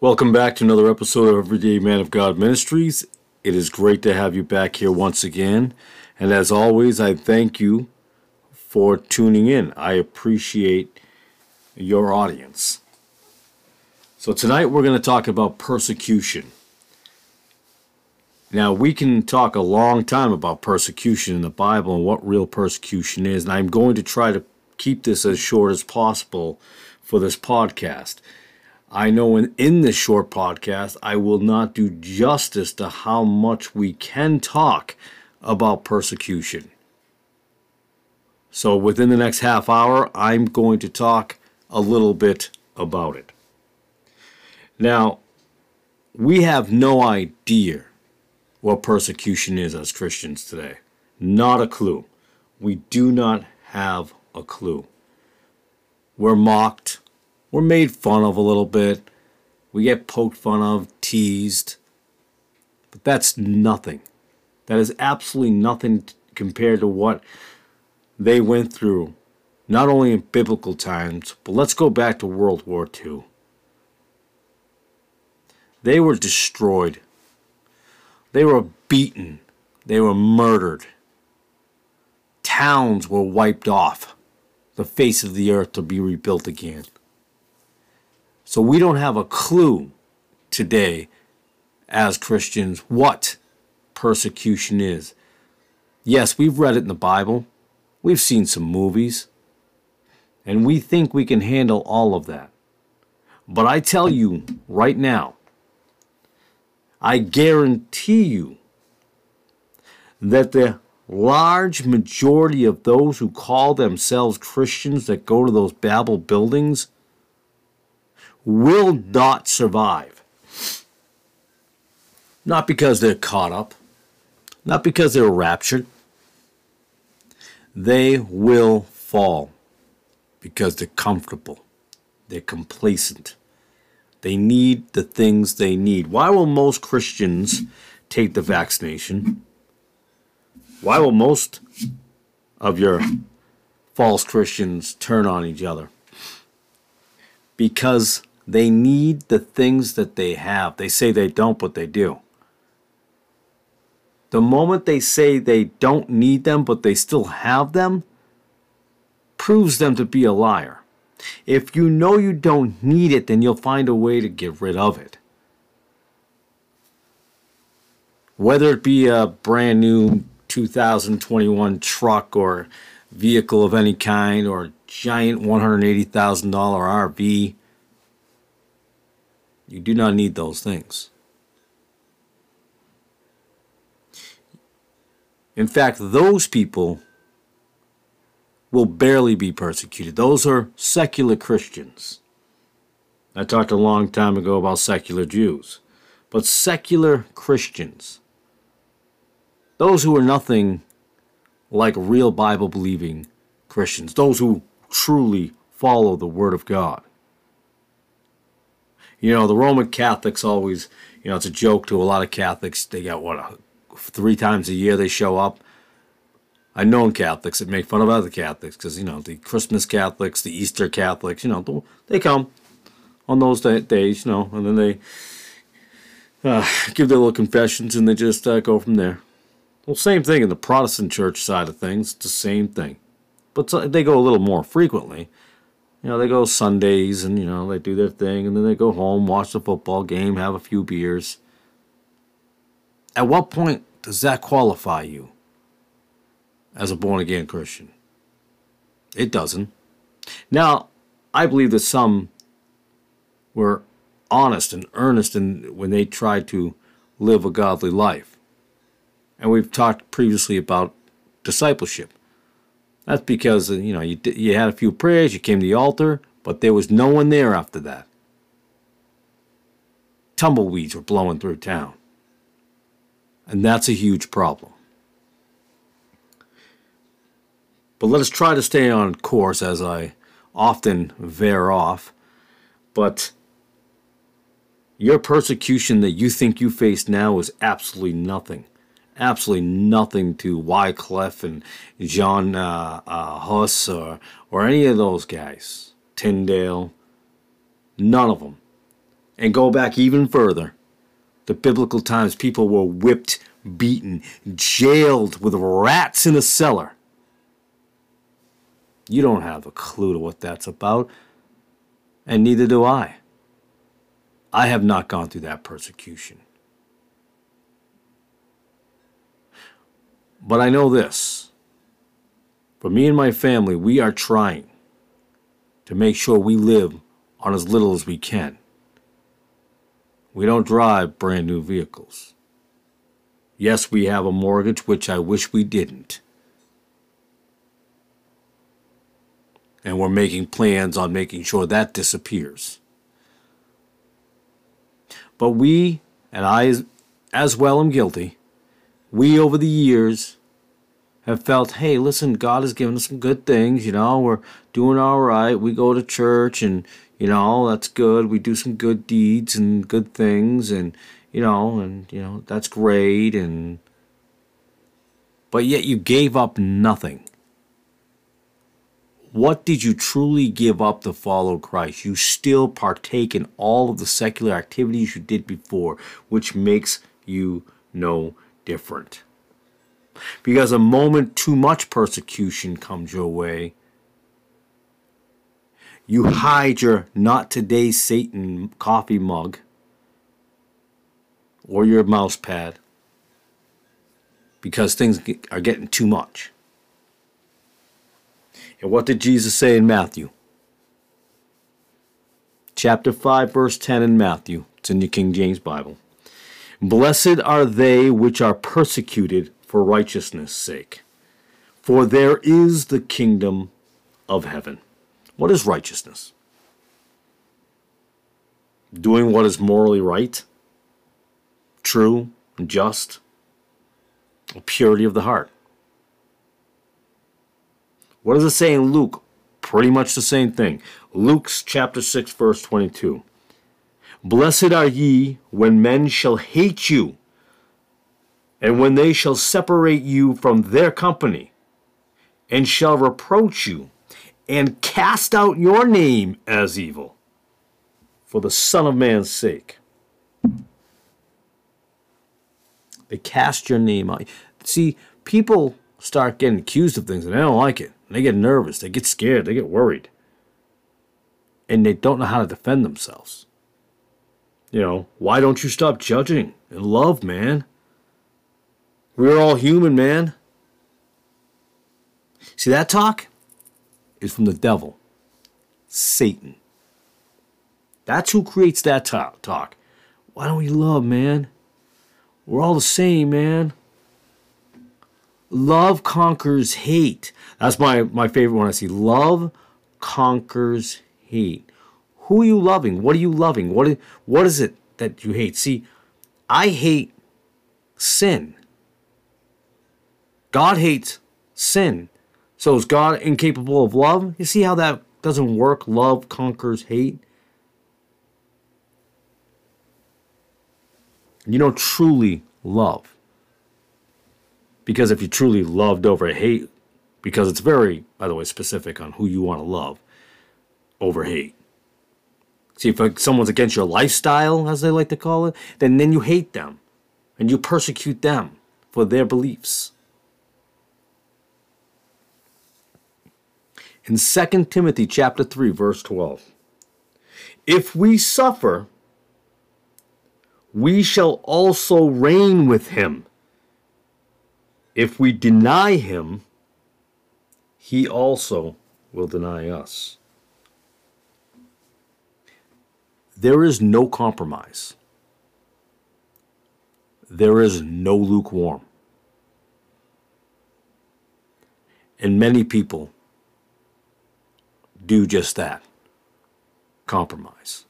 Welcome back to another episode of Everyday Man of God Ministries. It is great to have you back here once again. And as always, I thank you for tuning in. I appreciate your audience. So, tonight we're going to talk about persecution. Now, we can talk a long time about persecution in the Bible and what real persecution is, and I'm going to try to keep this as short as possible for this podcast. I know in, in this short podcast, I will not do justice to how much we can talk about persecution. So, within the next half hour, I'm going to talk a little bit about it. Now, we have no idea what persecution is as Christians today. Not a clue. We do not have a clue. We're mocked, we're made fun of a little bit. We get poked fun of, teased. But that's nothing. That is absolutely nothing compared to what they went through, not only in biblical times, but let's go back to World War II. They were destroyed. They were beaten. They were murdered. Towns were wiped off the face of the earth to be rebuilt again. So we don't have a clue today as Christians what persecution is. Yes, we've read it in the Bible, we've seen some movies, and we think we can handle all of that. But I tell you right now, I guarantee you that the large majority of those who call themselves Christians that go to those Babel buildings will not survive. Not because they're caught up, not because they're raptured. They will fall because they're comfortable, they're complacent. They need the things they need. Why will most Christians take the vaccination? Why will most of your false Christians turn on each other? Because they need the things that they have. They say they don't, but they do. The moment they say they don't need them, but they still have them, proves them to be a liar. If you know you don't need it, then you'll find a way to get rid of it. Whether it be a brand new 2021 truck or vehicle of any kind or giant $180,000 RV, you do not need those things. In fact, those people will barely be persecuted. Those are secular Christians. I talked a long time ago about secular Jews. But secular Christians, those who are nothing like real Bible believing Christians, those who truly follow the Word of God, you know, the Roman Catholics always, you know, it's a joke to a lot of Catholics. They got what, a, three times a year they show up. I known Catholics that make fun of other Catholics because, you know, the Christmas Catholics, the Easter Catholics, you know, they come on those days, you know, and then they uh, give their little confessions and they just uh, go from there. Well, same thing in the Protestant church side of things. It's the same thing. But they go a little more frequently you know, they go Sundays and, you know, they do their thing and then they go home, watch the football game, have a few beers. At what point does that qualify you as a born again Christian? It doesn't. Now, I believe that some were honest and earnest in when they tried to live a godly life. And we've talked previously about discipleship. That's because, uh, you know, you, you had a few prayers, you came to the altar, but there was no one there after that. Tumbleweeds were blowing through town. And that's a huge problem. But let us try to stay on course as I often veer off. But your persecution that you think you face now is absolutely nothing absolutely nothing to Wycliffe and John uh, uh, Huss or, or any of those guys. Tyndale. None of them. And go back even further. The biblical times, people were whipped, beaten, jailed with rats in a cellar. You don't have a clue to what that's about, and neither do I. I have not gone through that persecution. But I know this. For me and my family, we are trying to make sure we live on as little as we can. We don't drive brand new vehicles. Yes, we have a mortgage, which I wish we didn't. And we're making plans on making sure that disappears. But we, and I as well am guilty, we over the years have felt, hey, listen, God has given us some good things, you know, we're doing all right. We go to church and, you know, that's good. We do some good deeds and good things and, you know, and, you know, that's great. And, but yet you gave up nothing. What did you truly give up to follow Christ? You still partake in all of the secular activities you did before, which makes you no different. Because a moment too much persecution comes your way, you hide your not today Satan coffee mug or your mouse pad because things are getting too much. And what did Jesus say in Matthew? Chapter 5, verse 10 in Matthew. It's in the King James Bible. Blessed are they which are persecuted for righteousness' sake, for there is the kingdom of heaven. What is righteousness? Doing what is morally right, true, and just, purity of the heart. What does it say in Luke? Pretty much the same thing. Luke's chapter 6, verse 22. Blessed are ye when men shall hate you, and when they shall separate you from their company, and shall reproach you, and cast out your name as evil, for the Son of Man's sake. They cast your name out. See, people start getting accused of things and they don't like it. They get nervous, they get scared, they get worried. And they don't know how to defend themselves. You know, why don't you stop judging and love, man? We're all human, man. See, that talk is from the devil, Satan. That's who creates that talk. Why don't we love, man? We're all the same, man. Love conquers hate. That's my, my favorite one I see. Love conquers hate. Who are you loving? What are you loving? What is, what is it that you hate? See, I hate sin. God hates sin. So is God incapable of love? You see how that doesn't work? Love conquers hate. You don't truly love. Because if you truly loved over hate, because it's very, by the way, specific on who you want to love over hate. See, if someone's against your lifestyle, as they like to call it, then, then you hate them and you persecute them for their beliefs. In 2 Timothy chapter 3 verse 12. If we suffer, we shall also reign with him. If we deny him, he also will deny us. There is no compromise. There is no lukewarm. And many people do just that compromise.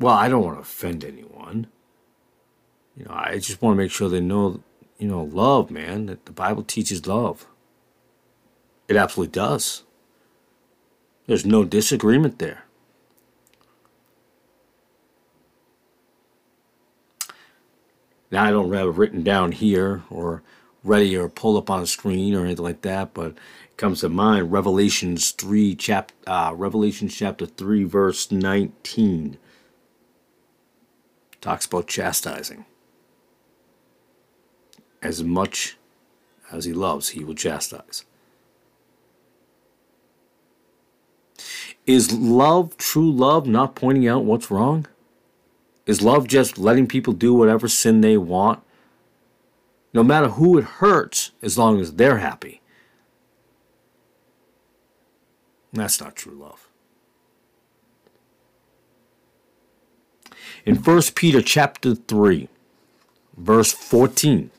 Well, I don't want to offend anyone. You know, I just want to make sure they know, you know, love, man, that the Bible teaches love. It absolutely does. There's no disagreement there. Now, I don't have it written down here or ready or pulled up on a screen or anything like that, but it comes to mind Revelations 3 chap uh, Revelation chapter 3 verse 19 talks about chastising. As much as he loves, he will chastise. Is love true love not pointing out what's wrong? Is love just letting people do whatever sin they want? No matter who it hurts, as long as they're happy. That's not true love. In 1 Peter chapter 3, verse 14.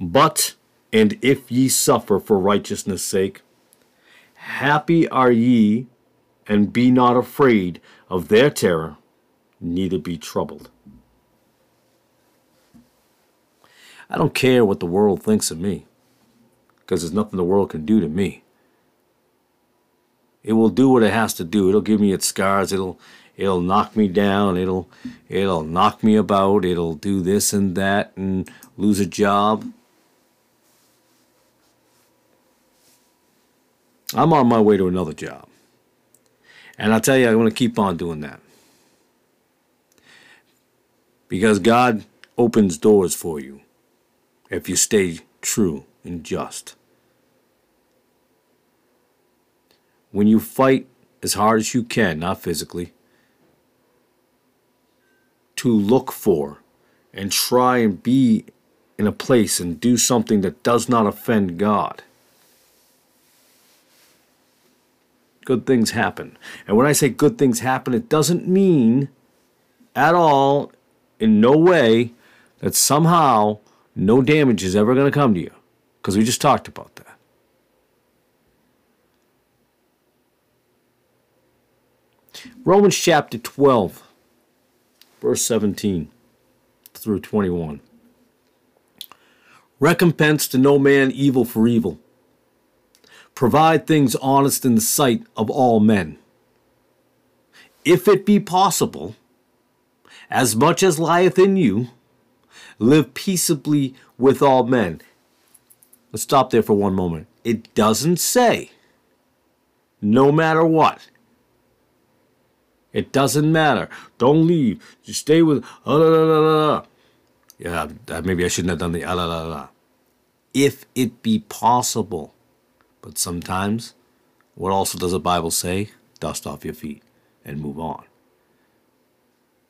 But, and if ye suffer for righteousness' sake, happy are ye, and be not afraid of their terror, neither be troubled. I don't care what the world thinks of me, because there's nothing the world can do to me. It will do what it has to do. It'll give me its scars. It'll it'll knock me down. It'll it'll knock me about. It'll do this and that and lose a job. I'm on my way to another job. And I'll tell you, I'm going to keep on doing that. Because God opens doors for you if you stay true and just. When you fight as hard as you can, not physically, to look for and try and be in a place and do something that does not offend God good things happen. And when I say good things happen, it doesn't mean at all, in no way, that somehow no damage is ever going to come to you. Because we just talked about that. Romans chapter 12, verse 17 through 21. Recompense to no man evil for evil Provide things honest in the sight of all men. If it be possible, as much as lieth in you, live peaceably with all men. Let's stop there for one moment. It doesn't say, no matter what. It doesn't matter. Don't leave. Just stay with. Uh, la, la, la, yeah, maybe I shouldn't have done the. Uh, la, la, la. If it be possible. But sometimes, what also does the Bible say? Dust off your feet and move on.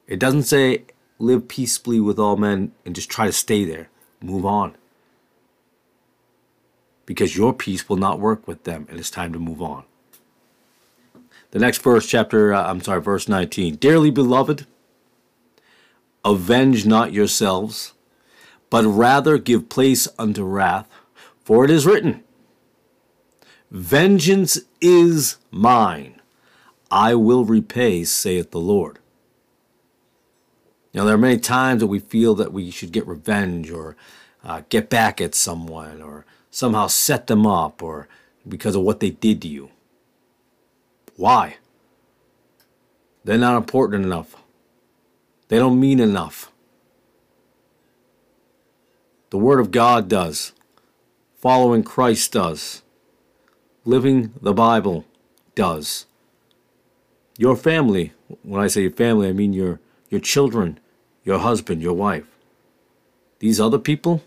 It doesn't say live peaceably with all men and just try to stay there. Move on. Because your peace will not work with them and it's time to move on. The next verse, chapter, uh, I'm sorry, verse 19. Dearly beloved, avenge not yourselves, but rather give place unto wrath, for it is written, Vengeance is mine. I will repay, saith the Lord. Now, there are many times that we feel that we should get revenge or uh, get back at someone or somehow set them up or because of what they did to you. Why? They're not important enough. They don't mean enough. The Word of God does. Following Christ does living the Bible does. Your family, when I say your family, I mean your, your children, your husband, your wife. These other people,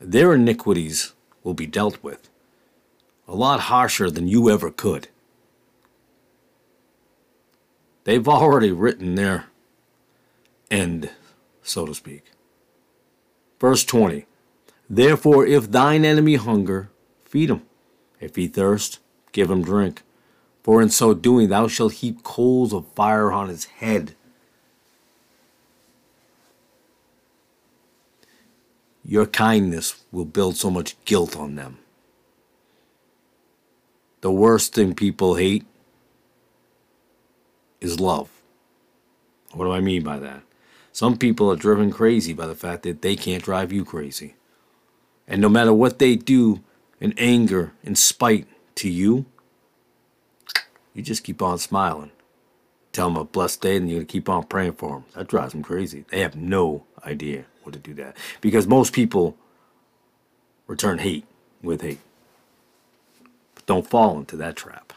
their iniquities will be dealt with a lot harsher than you ever could. They've already written their end, so to speak. Verse 20 Therefore, if thine enemy hunger, feed him. If he thirst, give him drink. For in so doing thou shalt heap coals of fire on his head. Your kindness will build so much guilt on them. The worst thing people hate is love. What do I mean by that? Some people are driven crazy by the fact that they can't drive you crazy. And no matter what they do, and anger and spite to you, you just keep on smiling. Tell them a blessed day and you're going to keep on praying for them. That drives them crazy. They have no idea what to do that because most people return hate with hate. But don't fall into that trap.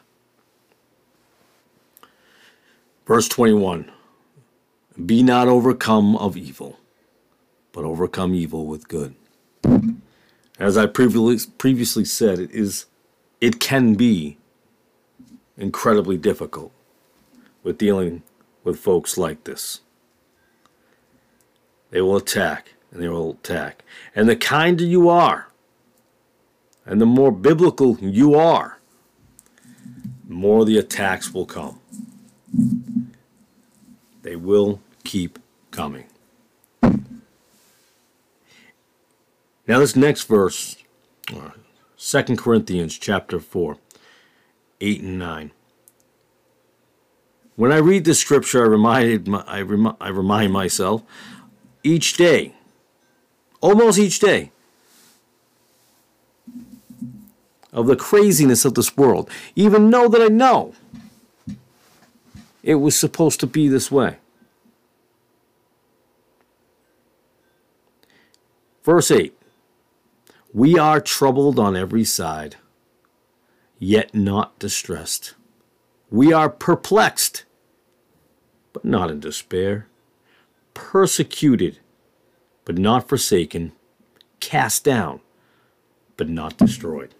Verse 21 Be not overcome of evil, but overcome evil with good. As I previously said, it is it can be incredibly difficult with dealing with folks like this. They will attack and they will attack. And the kinder you are, and the more biblical you are, the more the attacks will come. They will keep coming. Now, this next verse, uh, 2 Corinthians chapter 4, 8 and 9. When I read this scripture, I, reminded my, I, I remind myself each day, almost each day, of the craziness of this world, even know that I know it was supposed to be this way. Verse 8 We are troubled on every side, yet not distressed. We are perplexed, but not in despair, persecuted, but not forsaken, cast down, but not destroyed.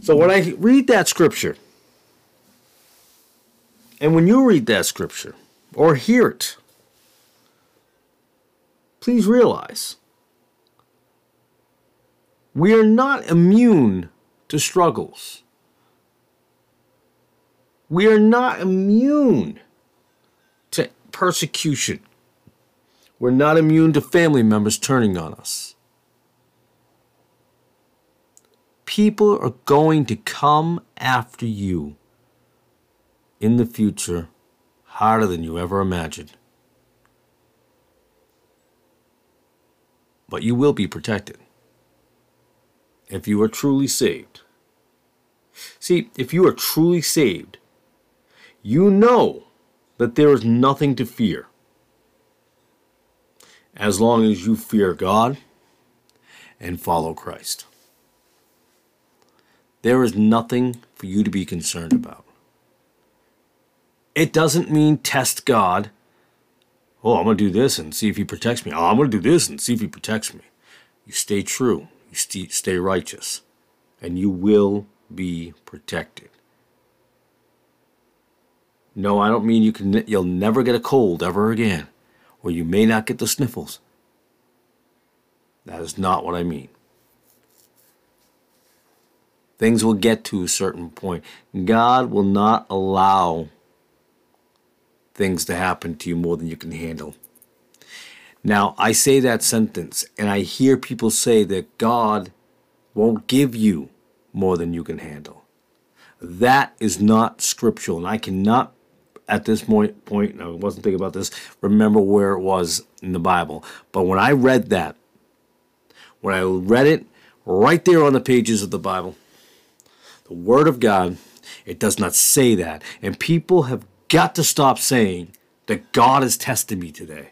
So when I read that scripture, and when you read that scripture or hear it, please realize we are not immune to struggles. We are not immune to persecution. We're not immune to family members turning on us. People are going to come after you in the future harder than you ever imagined. But you will be protected if you are truly saved. See, if you are truly saved, you know that there is nothing to fear as long as you fear God and follow Christ. There is nothing for you to be concerned about. It doesn't mean test God. Oh, I'm going to do this and see if He protects me. Oh, I'm going to do this and see if He protects me. You stay true, st- stay righteous, and you will be protected. No, I don't mean you can. You'll never get a cold ever again, or you may not get the sniffles. That is not what I mean. Things will get to a certain point. God will not allow things to happen to you more than you can handle. Now, I say that sentence, and I hear people say that God won't give you more than you can handle. That is not scriptural, and I cannot, at this point, point I wasn't thinking about this, remember where it was in the Bible. But when I read that, when I read it right there on the pages of the Bible, the Word of God, it does not say that. And people have got to stop saying that God is testing me today.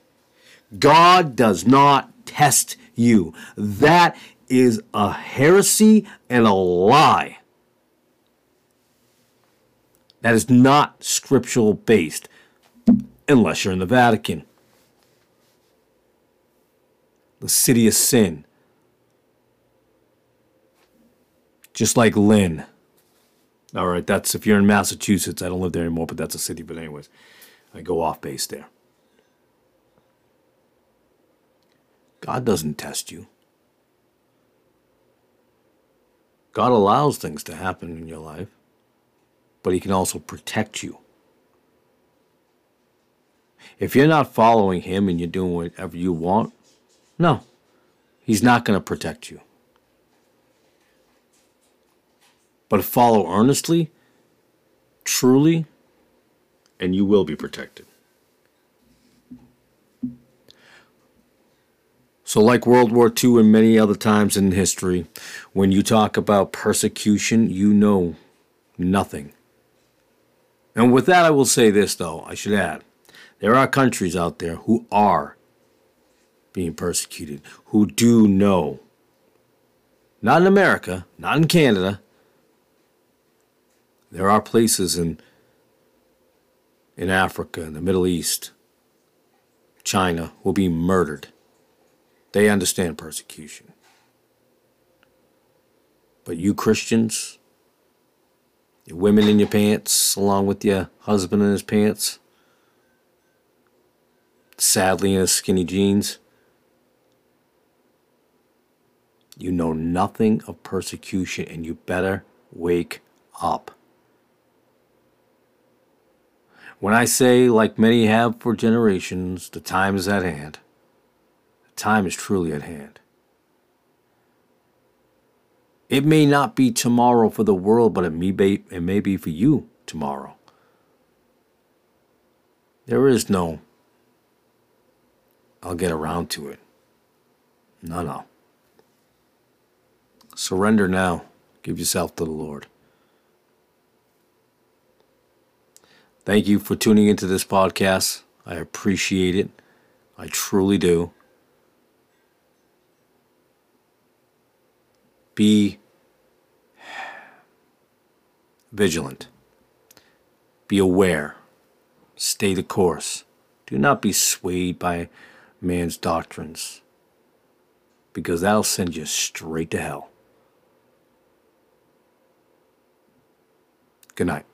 God does not test you. That is a heresy and a lie. That is not scriptural based unless you're in the Vatican. The city of sin. Just like Lynn. All right, that's if you're in Massachusetts. I don't live there anymore, but that's a city. But, anyways, I go off base there. God doesn't test you. God allows things to happen in your life, but He can also protect you. If you're not following Him and you're doing whatever you want, no, He's not going to protect you. But follow earnestly, truly, and you will be protected. So, like World War II and many other times in history, when you talk about persecution, you know nothing. And with that, I will say this, though, I should add there are countries out there who are being persecuted, who do know, not in America, not in Canada, there are places in in Africa, in the Middle East, China, will be murdered. They understand persecution. But you Christians, your women in your pants, along with your husband in his pants, sadly in his skinny jeans, you know nothing of persecution and you better wake up. When I say, like many have for generations, the time is at hand, time is truly at hand. It may not be tomorrow for the world, but it may be, it may be for you tomorrow. There is no, I'll get around to it. No, no. Surrender now. Give yourself to the Lord. Thank you for tuning into this podcast. I appreciate it. I truly do. Be vigilant. Be aware. Stay the course. Do not be swayed by man's doctrines, because that'll send you straight to hell. Good night.